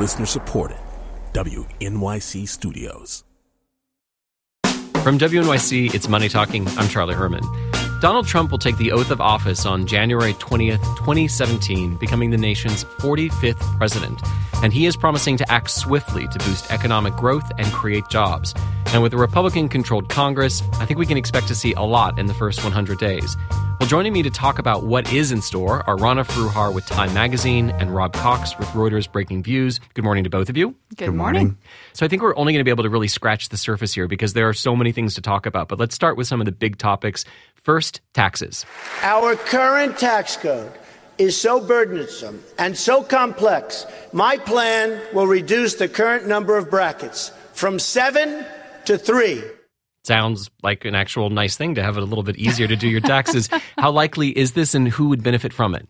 Listener supported. WNYC Studios. From WNYC, it's Money Talking. I'm Charlie Herman. Donald Trump will take the oath of office on January 20th, 2017, becoming the nation's 45th president. And he is promising to act swiftly to boost economic growth and create jobs. And with a Republican controlled Congress, I think we can expect to see a lot in the first 100 days. Well, joining me to talk about what is in store are Rana Foroohar with Time Magazine and Rob Cox with Reuters Breaking Views. Good morning to both of you. Good, Good morning. morning. So I think we're only going to be able to really scratch the surface here because there are so many things to talk about. But let's start with some of the big topics. First, taxes. Our current tax code is so burdensome and so complex. My plan will reduce the current number of brackets from seven to three sounds like an actual nice thing to have it a little bit easier to do your taxes. How likely is this and who would benefit from it?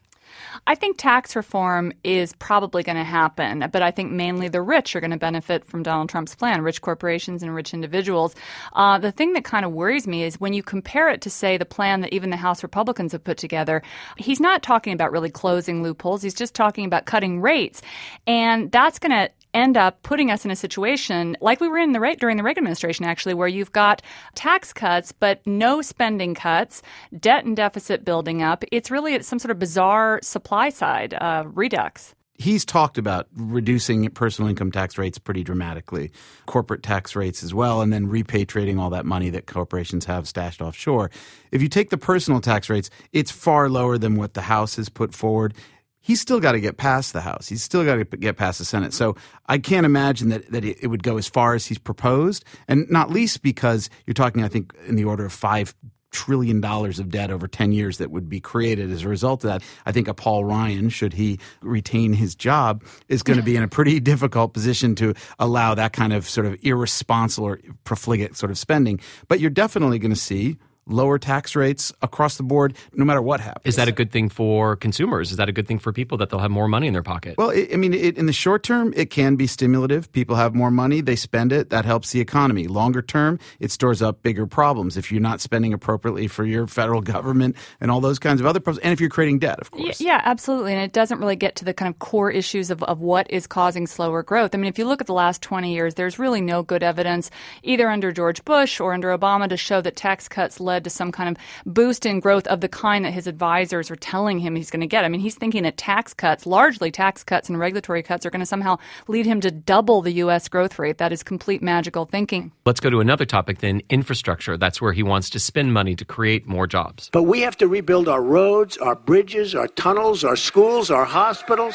I think tax reform is probably going to happen, but I think mainly the rich are going to benefit from Donald Trump's plan, rich corporations and rich individuals. Uh, the thing that kind of worries me is when you compare it to, say, the plan that even the House Republicans have put together, he's not talking about really closing loopholes. He's just talking about cutting rates. And that's going to end up putting us in a situation like we were in the during the Reagan administration, actually, where you've got tax cuts but no spending cuts, debt and deficit building up. It's really some sort of bizarre supply side uh, redux he's talked about reducing personal income tax rates pretty dramatically, corporate tax rates as well, and then repatriating all that money that corporations have stashed offshore. If you take the personal tax rates, it's far lower than what the House has put forward he's still got to get past the House. He's still got to get past the Senate. So I can't imagine that, that it would go as far as he's proposed, and not least because you're talking, I think, in the order of five trillion dollars of debt over 10 years that would be created as a result of that. I think a Paul Ryan, should he retain his job, is going to be in a pretty difficult position to allow that kind of sort of irresponsible or profligate sort of spending. But you're definitely going to see lower tax rates across the board, no matter what happens. Is that a good thing for consumers? Is that a good thing for people that they'll have more money in their pocket? Well, it, I mean, it, in the short term, it can be stimulative. People have more money, they spend it, that helps the economy. Longer term, it stores up bigger problems if you're not spending appropriately for your federal government and all those kinds of other problems, and if you're creating debt, of course. Yeah, absolutely. And it doesn't really get to the kind of core issues of, of what is causing slower growth. I mean, if you look at the last 20 years, there's really no good evidence, either under George Bush or under Obama, to show that tax cuts led to some kind of boost in growth of the kind that his advisors are telling him he's going to get. I mean, he's thinking that tax cuts, largely tax cuts and regulatory cuts, are going to somehow lead him to double the U.S. growth rate. That is complete magical thinking. Let's go to another topic then infrastructure. That's where he wants to spend money to create more jobs. But we have to rebuild our roads, our bridges, our tunnels, our schools, our hospitals.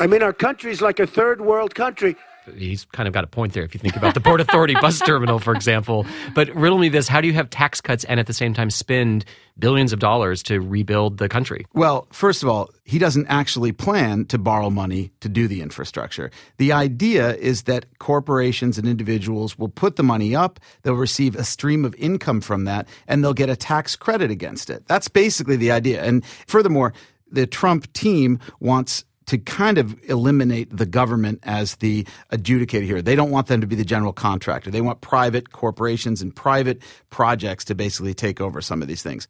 I mean, our country's like a third world country he's kind of got a point there if you think about the Port Authority bus terminal, for example. But riddle me this how do you have tax cuts and at the same time spend billions of dollars to rebuild the country? Well, first of all, he doesn't actually plan to borrow money to do the infrastructure. The idea is that corporations and individuals will put the money up, they'll receive a stream of income from that, and they'll get a tax credit against it. That's basically the idea. And furthermore, the Trump team wants to kind of eliminate the government as the adjudicator here. They don't want them to be the general contractor. They want private corporations and private projects to basically take over some of these things.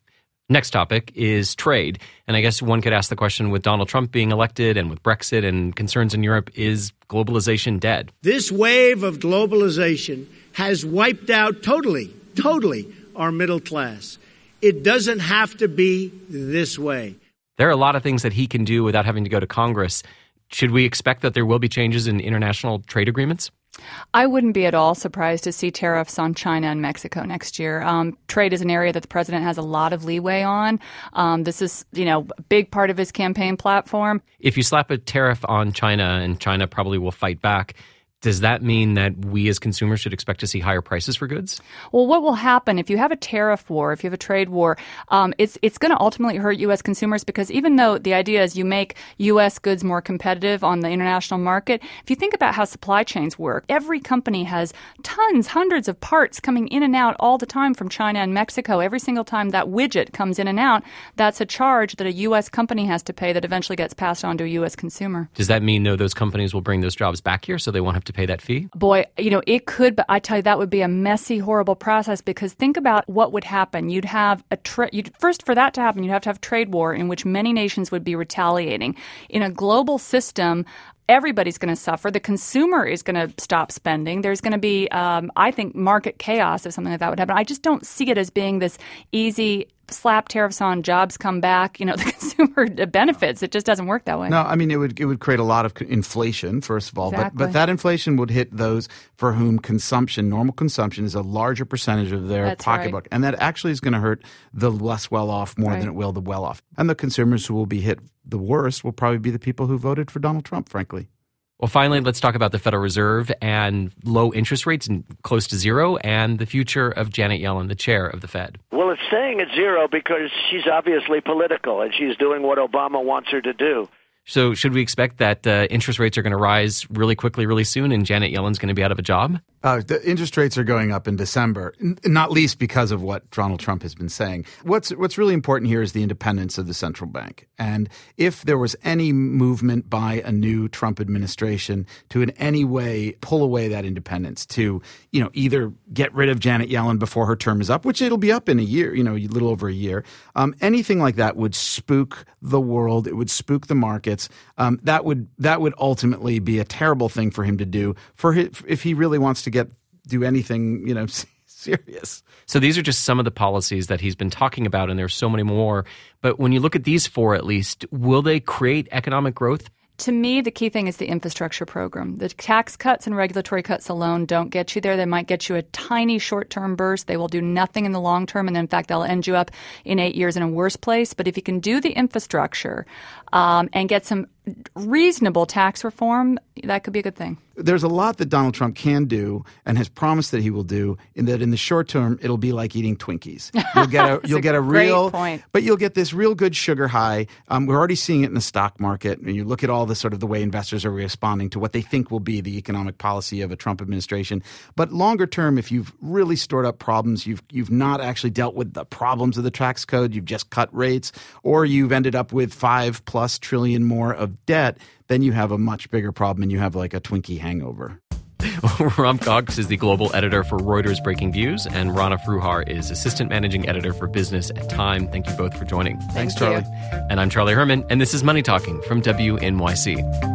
Next topic is trade. And I guess one could ask the question with Donald Trump being elected and with Brexit and concerns in Europe, is globalization dead? This wave of globalization has wiped out totally, totally our middle class. It doesn't have to be this way. There are a lot of things that he can do without having to go to Congress. Should we expect that there will be changes in international trade agreements? I wouldn't be at all surprised to see tariffs on China and Mexico next year. Um, trade is an area that the president has a lot of leeway on. Um, this is, you know, a big part of his campaign platform. If you slap a tariff on China, and China probably will fight back, does that mean that we as consumers should expect to see higher prices for goods? Well, what will happen if you have a tariff war, if you have a trade war, um, it's it's going to ultimately hurt U.S. consumers because even though the idea is you make U.S. goods more competitive on the international market, if you think about how supply chains work, every company has tons, hundreds of parts coming in and out all the time from China and Mexico. Every single time that widget comes in and out, that's a charge that a U.S. company has to pay that eventually gets passed on to a U.S. consumer. Does that mean though those companies will bring those jobs back here so they won't have to pay that fee? Boy, you know, it could, but I tell you, that would be a messy, horrible process because think about what would happen. You'd have a tra- you'd, first for that to happen, you'd have to have trade war in which many nations would be retaliating. In a global system, everybody's going to suffer. The consumer is going to stop spending. There's going to be, um, I think, market chaos if something like that would happen. I just don't see it as being this easy slap tariffs on jobs come back you know the consumer benefits it just doesn't work that way no i mean it would it would create a lot of inflation first of all exactly. but but that inflation would hit those for whom consumption normal consumption is a larger percentage of their That's pocketbook right. and that actually is going to hurt the less well off more Right. than it will the well off and the consumers who will be hit the worst will probably be the people who voted for Donald Trump frankly Well, finally, let's talk about the Federal Reserve and low interest rates and close to zero and the future of Janet Yellen, the chair of the Fed. Well, it's staying at zero because she's obviously political and she's doing what Obama wants her to do. So, should we expect that uh, interest rates are going to rise really quickly, really soon, and Janet Yellen's going to be out of a job? Uh, the interest rates are going up in December, n- not least because of what Donald Trump has been saying. What's what's really important here is the independence of the central bank. And if there was any movement by a new Trump administration to in any way pull away that independence, to you know either get rid of Janet Yellen before her term is up, which it'll be up in a year, you know, a little over a year, um, anything like that would spook the world. It would spook the markets. Um, that would that would ultimately be a terrible thing for him to do for his, if he really wants to get do anything, you know, serious. So, these are just some of the policies that he's been talking about, and there's so many more. But when you look at these four, at least, will they create economic growth? To me, the key thing is the infrastructure program. The tax cuts and regulatory cuts alone don't get you there. They might get you a tiny short term burst. They will do nothing in the long term. And in fact, they'll end you up in eight years in a worse place. But if you can do the infrastructure um, and get some reasonable tax reform, that could be a good thing. There's a lot that Donald Trump can do and has promised that he will do. In that, in the short term, it'll be like eating Twinkies. You'll get a you'll a get a real, point. but you'll get this real good sugar high. Um, we're already seeing it in the stock market, and you look at all the sort of the way investors are responding to what they think will be the economic policy of a Trump administration. But longer term, if you've really stored up problems, you've you've not actually dealt with the problems of the tax code, you've just cut rates, or you've ended up with five plus trillion more of debt, then you have a much bigger problem, and you have like a Twinkie hangover. Rob Cox is the global editor for Reuters Breaking Views, and Rana Foroohar is assistant managing editor for business at Time. Thank you both for joining. Thanks, Thank you. Charlie. And I'm Charlie Herman, and this is Money Talking from WNYC.